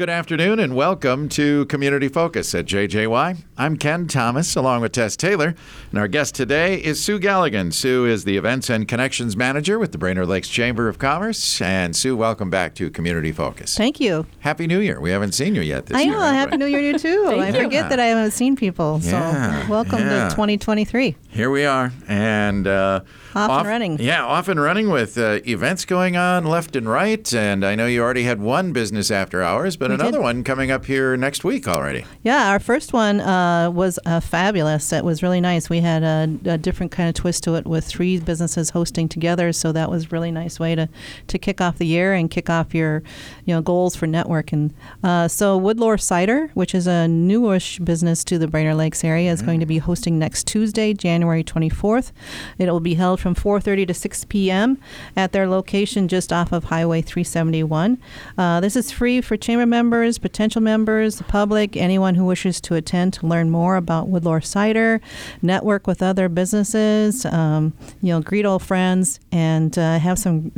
Good afternoon and welcome to Community Focus at JJY. I'm Ken Thomas along with Tess Taylor, and our guest today is Sue Galligan. Sue is the Events and Connections Manager with the Brainerd Lakes Chamber of Commerce. And Sue, welcome back to Community Focus. Thank you. Happy New Year. We haven't seen you yet this I year. I know. have Happy? New Year to you too. I forget that I haven't seen people. So Yeah, welcome yeah. to 2023. Here we are, and uh, Off and running. Yeah, off and running with uh, events going on left and right. And I know you already had one business after hours, but We another did. one coming up here next week already. Yeah, our first one uh, was uh, fabulous. It was really nice. We had a, a different kind of twist to it with three businesses hosting together. So that was a really nice way to, to kick off the year and kick off your you know goals for networking. Uh, so Woodlore Cider, which is a newish business to the Brainerd Lakes area, is going to be hosting next Tuesday, January 24th. It will be held from 4:30 to 6 p.m. at their location just off of Highway 371. Uh, this is free for chamber members, potential members, the public, anyone who wishes to attend to learn more about Woodlore Cider, network with other businesses, um, you know, greet old friends, and uh, have some.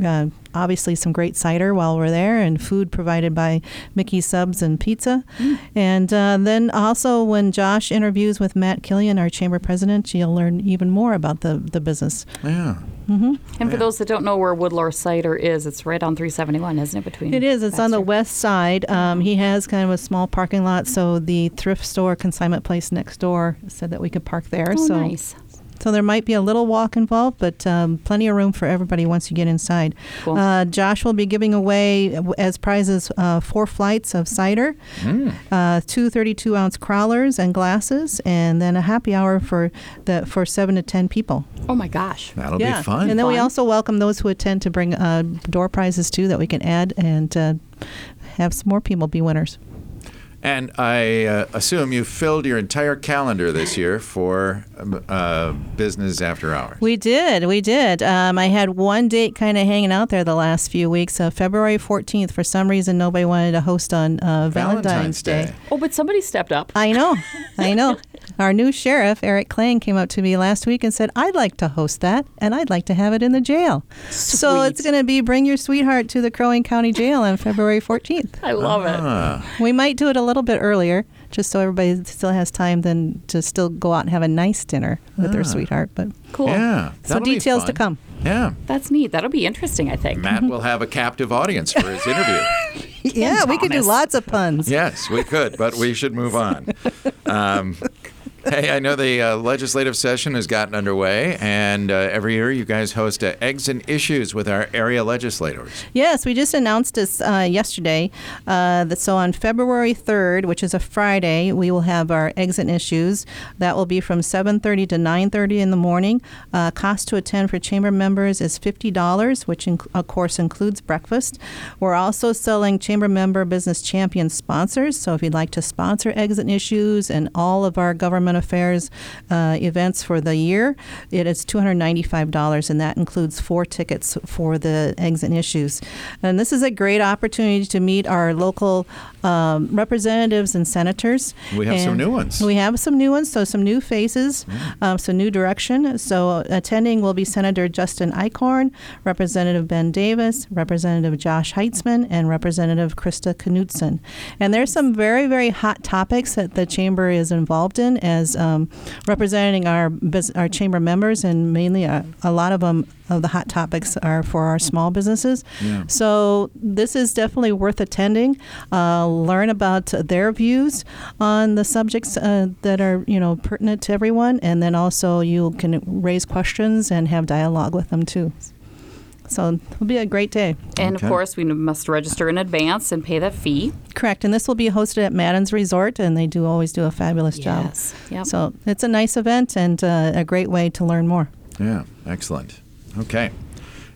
Obviously, some great cider while we're there, and food provided by Mickey Subs and Pizza. And uh, then also, when Josh interviews with Matt Killian, our chamber president, you'll learn even more about the, the business. Yeah. Mhm. And for Yeah. those that don't know where Woodlore Cider is, it's right on 371, isn't it? Between It is. It's on the west side. Um, he has kind of a small parking lot, so the thrift store consignment place next door said that we could park there. Oh, so, nice. So there might be a little walk involved, but um, plenty of room for everybody once you get inside. Cool. Uh, Josh will be giving away as prizes uh, four flights of cider, Mm. uh, two 32 ounce crawlers and glasses, and then a happy hour for the for seven to ten people. Oh my gosh. That'll yeah, be fun. and then we also welcome those who attend to bring uh, door prizes too that we can add and uh, have some more people be winners. And I uh, assume you filled your entire calendar this year for uh, business after hours. We did, we did. Um, I had one date kind of hanging out there the last few weeks. Uh, February 14th, for some reason, nobody wanted to host on uh, Valentine's, Day. Oh, but somebody stepped up. I know, I know. Our new sheriff, Eric Klang, came up to me last week and said, I'd like to host that, and I'd like to have it in the jail. So it's going to be Bring Your Sweetheart to the Crow Wing County Jail on February 14th. I love it. Ah, We might do it a little bit earlier, just so everybody still has time then to still go out and have a nice dinner with their Ah. sweetheart. But Cool. yeah. so details to come. Yeah. That's neat. That'll be interesting, I think. Matt will have a captive audience for his interview. Yeah, we could do lots of puns. yes, we could, but we should move on. Um, hey, I know the uh, legislative session has gotten underway, and uh, every year you guys host uh, Eggs and Issues with our area legislators. Yes, we just announced this uh, yesterday. Uh, that so on February 3rd, which is a Friday, we will have our Eggs and issues. That will be from 7:30 to 9:30 in the morning. Uh, cost to attend for chamber members is $50, which inc- of course includes breakfast. We're also selling chamber member business champion sponsors. So if you'd like to sponsor Eggs and issues and all of our government affairs uh, events for the year, it is $295, and that includes four tickets for the eggs and issues. And this is a great opportunity to meet our local um, representatives and senators. We have some new ones. We have some new ones, so some new faces, Mm. um, some new direction. So attending will be Senator Justin Eichorn, Representative Ben Davis, Representative Josh Heintzeman, and Representative Krista Knudsen. And there's some very, very hot topics that the chamber is involved in as um, representing our our chamber members, and mainly a, a lot of them of the hot topics are for our small businesses. Yeah. So this is definitely worth attending. Uh, learn about their views on the subjects uh, that are you know pertinent to everyone, and then also you can raise questions and have dialogue with them too. So it'll be a great day. And Okay. of course, we must register in advance and pay that fee. Correct, and this will be hosted at Madden's Resort, and they do always do a fabulous job. Yes. Yep. So it's a nice event and uh, a great way to learn more. Yeah, excellent. Okay.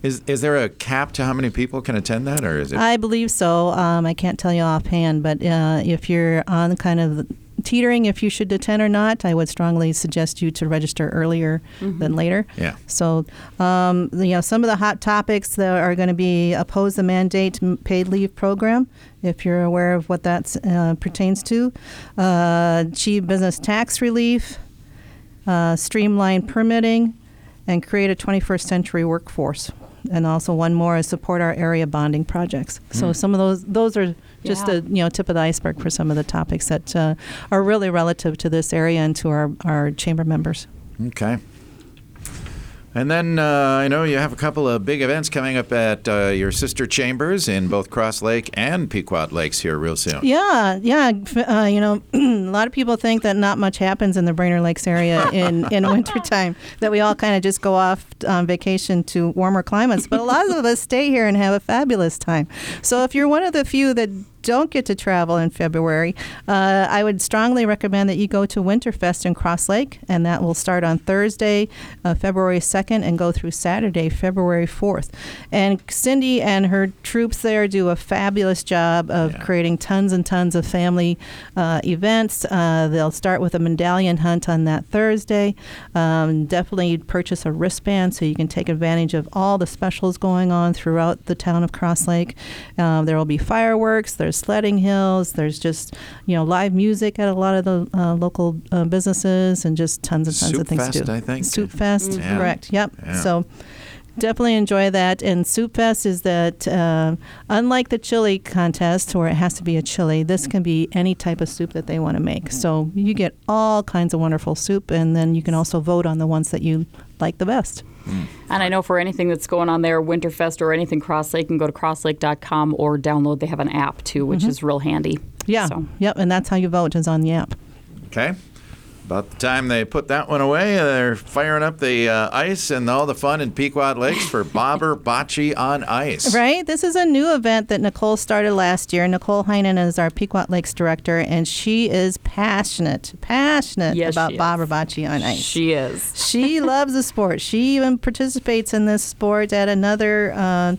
Is is there a cap to how many people can attend that, or is it? I believe so. Um, I can't tell you offhand, but uh, if you're on kind of teetering if you should attend or not, I would strongly suggest you to register earlier than later. yeah. So, um, you know, some of the hot topics that are going to be oppose the mandate paid leave program, if you're aware of what that uh, pertains to, uh, achieve business tax relief, uh, streamline permitting, and create a 21st century workforce. And also one more is support our area bonding projects. So some of those those are just Yeah. a you know tip of the iceberg for some of the topics that uh, are really relative to this area and to our our chamber members. Okay. And then uh, I know you have a couple of big events coming up at uh, your sister chambers in both Cross Lake and Pequot Lakes here real soon. Yeah, yeah. Uh, you know, a lot of people think that not much happens in the Brainerd Lakes area in, in wintertime, that we all kind of just go off on vacation to warmer climates. But a lot of us stay here and have a fabulous time. So if you're one of the few that don't get to travel in February, uh, I would strongly recommend that you go to Winterfest in Cross Lake, and that will start on Thursday, uh, February 2nd, and go through Saturday, February 4th. And Cindy and her troops there do a fabulous job of Yeah. creating tons and tons of family uh, events. Uh, they'll start with a medallion hunt on that Thursday. Um, definitely purchase a wristband so you can take advantage of all the specials going on throughout the town of Cross Lake. Um, there will be fireworks. There's sledding hills. There's just you know live music at a lot of the uh, local uh, businesses and just tons and tons Soup of things to Fest, do. I think. Soup Fest, Yeah. correct? Yep. Yeah. So definitely enjoy that. And Soup Fest is that uh, unlike the chili contest where it has to be a chili, this can be any type of soup that they want to make. So you get all kinds of wonderful soup, and then you can also vote on the ones that you like the best. And I know for anything that's going on there, Winterfest or anything Cross Lake, you can go to crosslake.com or download. They have an app too, which is real handy. Mm-hmm. Yeah. So, Yep. And that's how you vote is on the app. Okay. About the time they put that one away, they're firing up the uh, ice and all the fun in Pequot Lakes for Bobber Bocce on Ice. Right. This is a new event that Nicole started last year. Nicole Heinen is our Pequot Lakes director, and she is passionate, passionate Yes, about Bobber is. Bobber Bocce on ice. she is. she loves the sport. She even participates in this sport at another uh,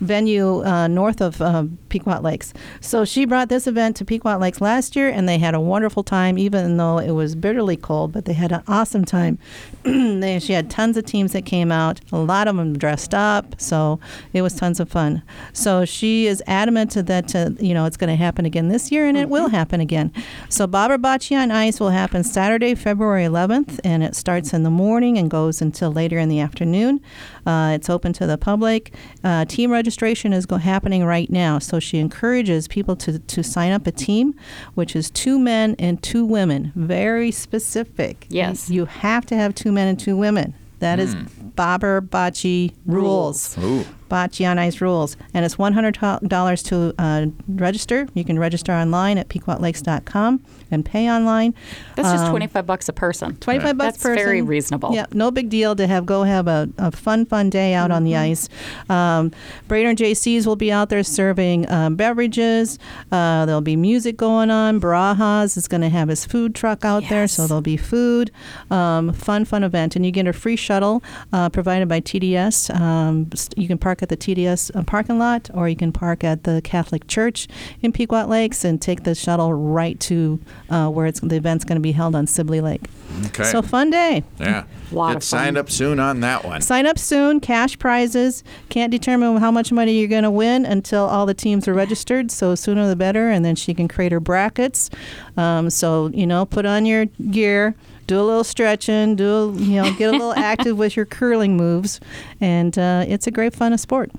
venue uh, north of uh, Pequot Lakes. So she brought this event to Pequot Lakes last year, and they had a wonderful time, even though it was bitterly cold. But they had an awesome time. they, she had tons of teams that came out. A lot of them dressed up, so it was tons of fun. So she is adamant that uh, you know it's going to happen again this year, and it will happen again. So Bobber Bocce on Ice will happen Saturday, February 11th, and it starts in the morning and goes until later in the afternoon. Uh, it's open to the public. Uh, team registration is go- happening right now, so she encourages people to, to sign up a team, which is two men and two women. Very specific. Yes. You, you have to have two men and two women. That is hmm. Bobber Bocce rules. Ooh. Bocce on Ice rules. And it's $100 to uh, register. You can register online at pequotlakes.com and pay online. That's just Um, 25 bucks a person. 25 bucks That's per very reasonable. Yeah, no big deal to have go have a, a fun, fun day out on Mm-hmm. the ice. Um, Brainerd Jaycees will be out there serving um, beverages. Uh, there'll be music going on. Barajas is going to have his food truck out there, so there'll be food. Um, fun, fun event. And you get a free shuttle uh, provided by TDS. Um, you can park at the TDS uh, parking lot, or you can park at the Catholic Church in Pequot Lakes and take the shuttle right to uh, where it's, the event's going to be held on Sibley Lake. Okay. So fun day. yeah. Lot Get of fun. signed up soon on that one. Sign up soon. Cash prizes. Can't determine how much money you're going to win until all the teams are registered. So sooner the better. And then she can create her brackets. Um, so you know, put on your gear. Do a little stretching. Do a, you know, get a little active with your curling moves, and uh, it's a great fun of sport.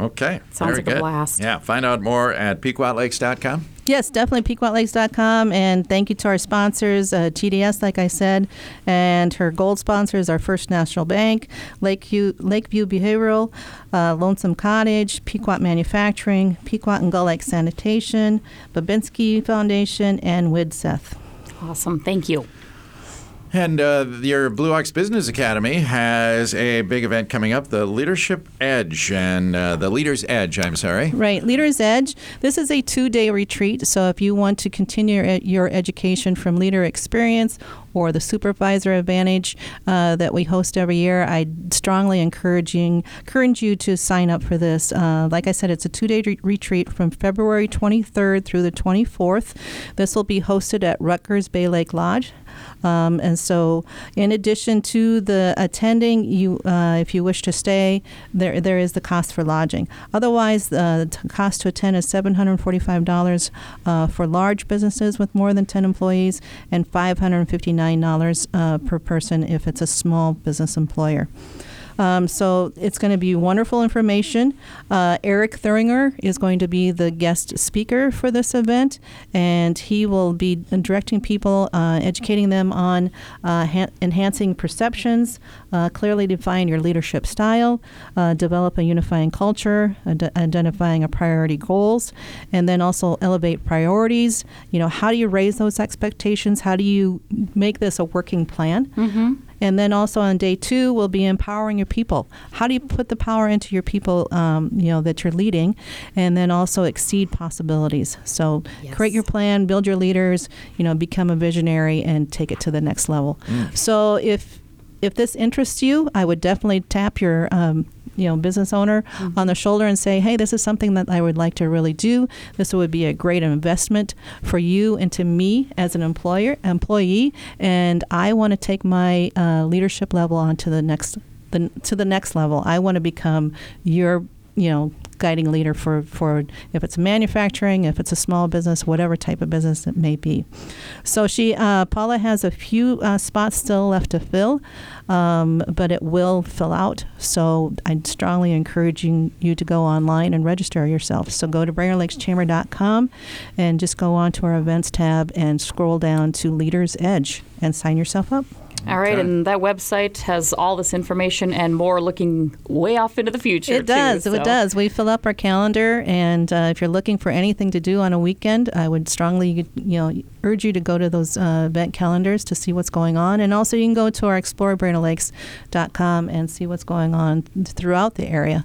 Okay. Sounds Very like a blast. Yeah. Find out more at pequotlakes.com. Yes, definitely pequotlakes.com. And thank you to our sponsors, uh, TDS, like I said, and her gold sponsors, our First National Bank, Lakeview, Lakeview Behavioral, uh, Lonesome Cottage, Pequot Manufacturing, Pequot and Gull Lake Sanitation, Babinski Foundation, and Widseth. Awesome. Thank you. And uh, your Blue Ox Business Academy has a big event coming up, the Leadership Edge and uh, the Leader's Edge. I'm sorry. Right, Leader's Edge. This is a two day retreat. So if you want to continue your, education from leader experience or the supervisor advantage uh, that we host every year, I strongly encouraging encourage you to sign up for this. Uh, like I said, it's a two day re- retreat from February 23rd through the 24th. This will be hosted at Ruttger's Bay Lake Lodge. Um, and so, in addition to the attending, you, uh, if you wish to stay, there there is the cost for lodging. Otherwise, uh, the cost to attend is seven hundred forty-five dollars uh, for large businesses with more than ten employees, and five hundred fifty-nine dollars uh, per person if it's a small business employer. Um, so it's going to be wonderful information. Uh, Eric Thuringer is going to be the guest speaker for this event, and he will be directing people, uh, educating them on uh, ha- enhancing perceptions, uh, clearly define your leadership style, uh, develop a unifying culture, ad- identifying a priority goals, and then also elevate priorities. You know, how do you raise those expectations? How do you make this a working plan? Mm-hmm. And then also on day two, we'll be empowering your people. How do you put the power into your people, um, you know, that you're leading, and then also exceed possibilities. So create your plan, build your leaders, you know, become a visionary, and take it to the next level. So if if this interests you, I would definitely tap your um, you know business owner on the shoulder and say, "Hey, this is something that I would like to really do. This would be a great investment for you and to me as an employer employee, and I want to take my uh, leadership level on to the next the, to the next level. I want to become your you know guiding leader for for if it's manufacturing, if it's a small business, whatever type of business it may be. So she uh, Paula has a few uh, spots still left to fill, um, but it will fill out. So I'm strongly encouraging you, to go online and register yourself. So go to BrainerdLakesChamber.com and just go on to our events tab and scroll down to Leaders Edge and sign yourself up. All right, Okay. and that website has all this information and more looking way off into the future. It does. Too, It does. We fill up our calendar, and uh, if you're looking for anything to do on a weekend, I would strongly, you know, urge you to go to those uh, event calendars to see what's going on, and also you can go to our ExploreBrainerdLakes.com and see what's going on throughout the area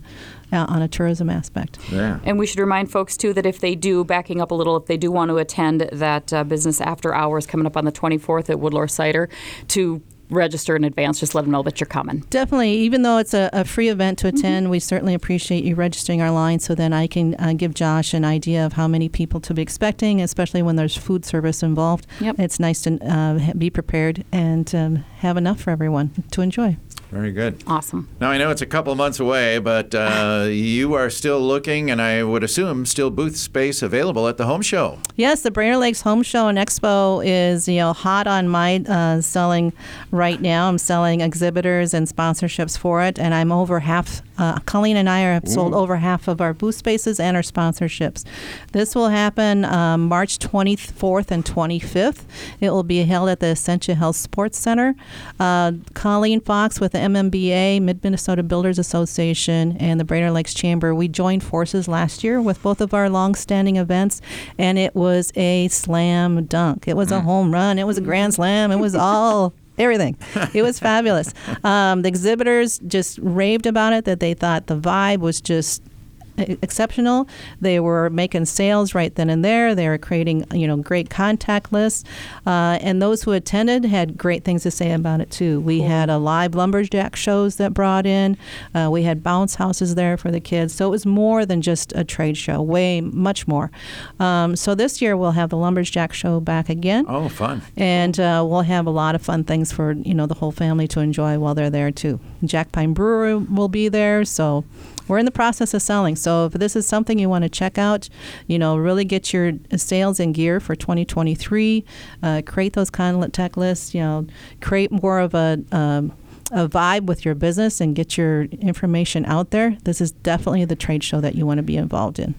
uh, on a tourism aspect. Yeah. And we should remind folks too that if they do, backing up a little, if they do want to attend that uh, business after hours coming up on the 24th at Woodlore Cider, to register in advance, just let them know that you're coming. Definitely, even though it's a, a free event to attend, we certainly appreciate you registering our line so then I can uh, give Josh an idea of how many people to be expecting, especially when there's food service involved. Yep. It's nice to uh, be prepared and um, have enough for everyone to enjoy. Very good. Awesome. Now I know it's a couple months away, but uh, you are still looking, and I would assume still booth space available at the home show. Yes, the Brainerd Lakes Home Show and Expo is you know hot on my uh, selling right now. I'm selling exhibitors and sponsorships for it, and I'm over half. Uh, Colleen and I have sold over half of our booth spaces and our sponsorships. This will happen um, March 24th and 25th. It will be held at the Essentia Health Sports Center. Uh, Colleen Fox with the MMBA, Mid Minnesota Builders Association, and the Brainerd Lakes Chamber. We joined forces last year with both of our long-standing events, and it was a slam dunk. It was a home run. It was a grand slam. It was all. Everything. It was fabulous. Um, the exhibitors just raved about it, that they thought the vibe was just exceptional. They were making sales right then and there. They were creating, you know, great contact lists, uh, and those who attended had great things to say about it too. We had a live lumberjack shows that brought in. Uh, we had bounce houses there for the kids, so it was more than just a trade show. Way much more. Um, so this year we'll have the lumberjack show back again. Oh, fun. And uh, we'll have a lot of fun things for you know the whole family to enjoy while they're there too. Jack Pine Brewery will be there, so we're in the process of selling. So if this is something you want to check out, you know, really get your sales in gear for 2023. Uh, create those contact lists. You know, create more of a um, a vibe with your business and get your information out there. This is definitely the trade show that you want to be involved in.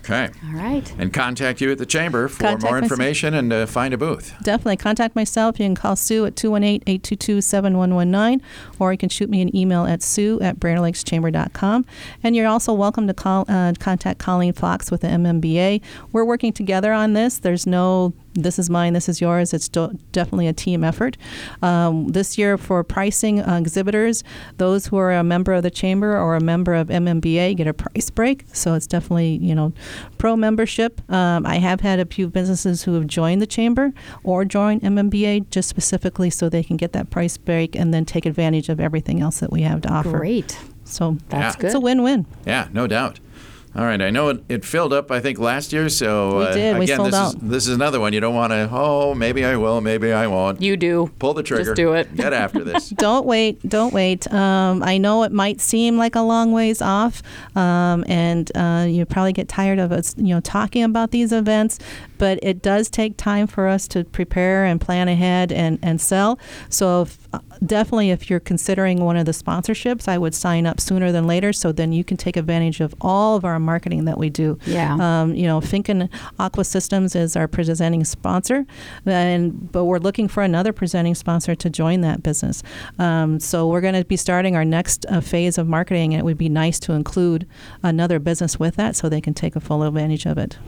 Okay. All right. And contact you at the chamber for Contact more myself. information and uh, find a booth. Definitely contact myself. You can call Sue at 218-822-7119 or you can shoot me an email at sue at brainerdlakeschamber.com. And you're also welcome to call uh, contact Colleen Fox with the MMBA. We're working together on this. There's no this is mine, this is yours. It's do- definitely a team effort. Um, this year, for pricing uh, exhibitors, those who are a member of the chamber or a member of MMBA get a price break. So it's definitely you know pro membership. Um, I have had a few businesses who have joined the chamber or joined MMBA just specifically so they can get that price break and then take advantage of everything else that we have to offer. Great. So That's Yeah. good. it's a win-win. Yeah, no doubt. All right, I know it, it filled up. I think last year. So We uh, did. We again, sold this out. is this is another one. You don't want to. Oh, maybe I will. Maybe I won't. You do. Pull the trigger. Just do it. Get after this. don't wait. Don't wait. Um, I know it might seem like a long ways off, um, and uh, you probably get tired of us, you know, talking about these events. But it does take time for us to prepare and plan ahead and, and sell. So if, definitely, if you're considering one of the sponsorships, I would sign up sooner than later, so then you can take advantage of all of our marketing that we do. Yeah. Um, you know, Finken Aqua Systems is our presenting sponsor, and but we're looking for another presenting sponsor to join that business. Um, so we're going to be starting our next uh, phase of marketing, and it would be nice to include another business with that, so they can take a full advantage of it.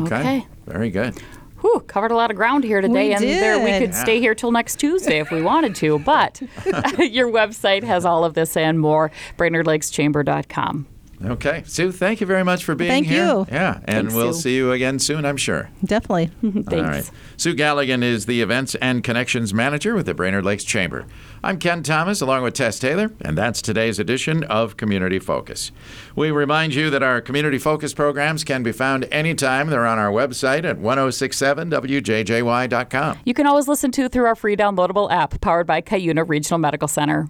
Okay. Very good. Whew, covered a lot of ground here today, We and there we did. could stay here till next Tuesday if we wanted to. But your website has all of this and more. BrainerdLakesChamber.com. Okay. Sue, thank you very much for being Thank here. you. Yeah. And Thanks, we'll Sue. see you again soon, I'm sure. Definitely. Thanks. All right. Sue Galligan is the Events and Connections Manager with the Brainerd Lakes Chamber. I'm Ken Thomas along with Tess Taylor, and that's today's edition of Community Focus. We remind you that our Community Focus programs can be found anytime. They're on our website at 1067wjjy.com. You can always listen to through our free downloadable app powered by Cuyuna Regional Medical Center.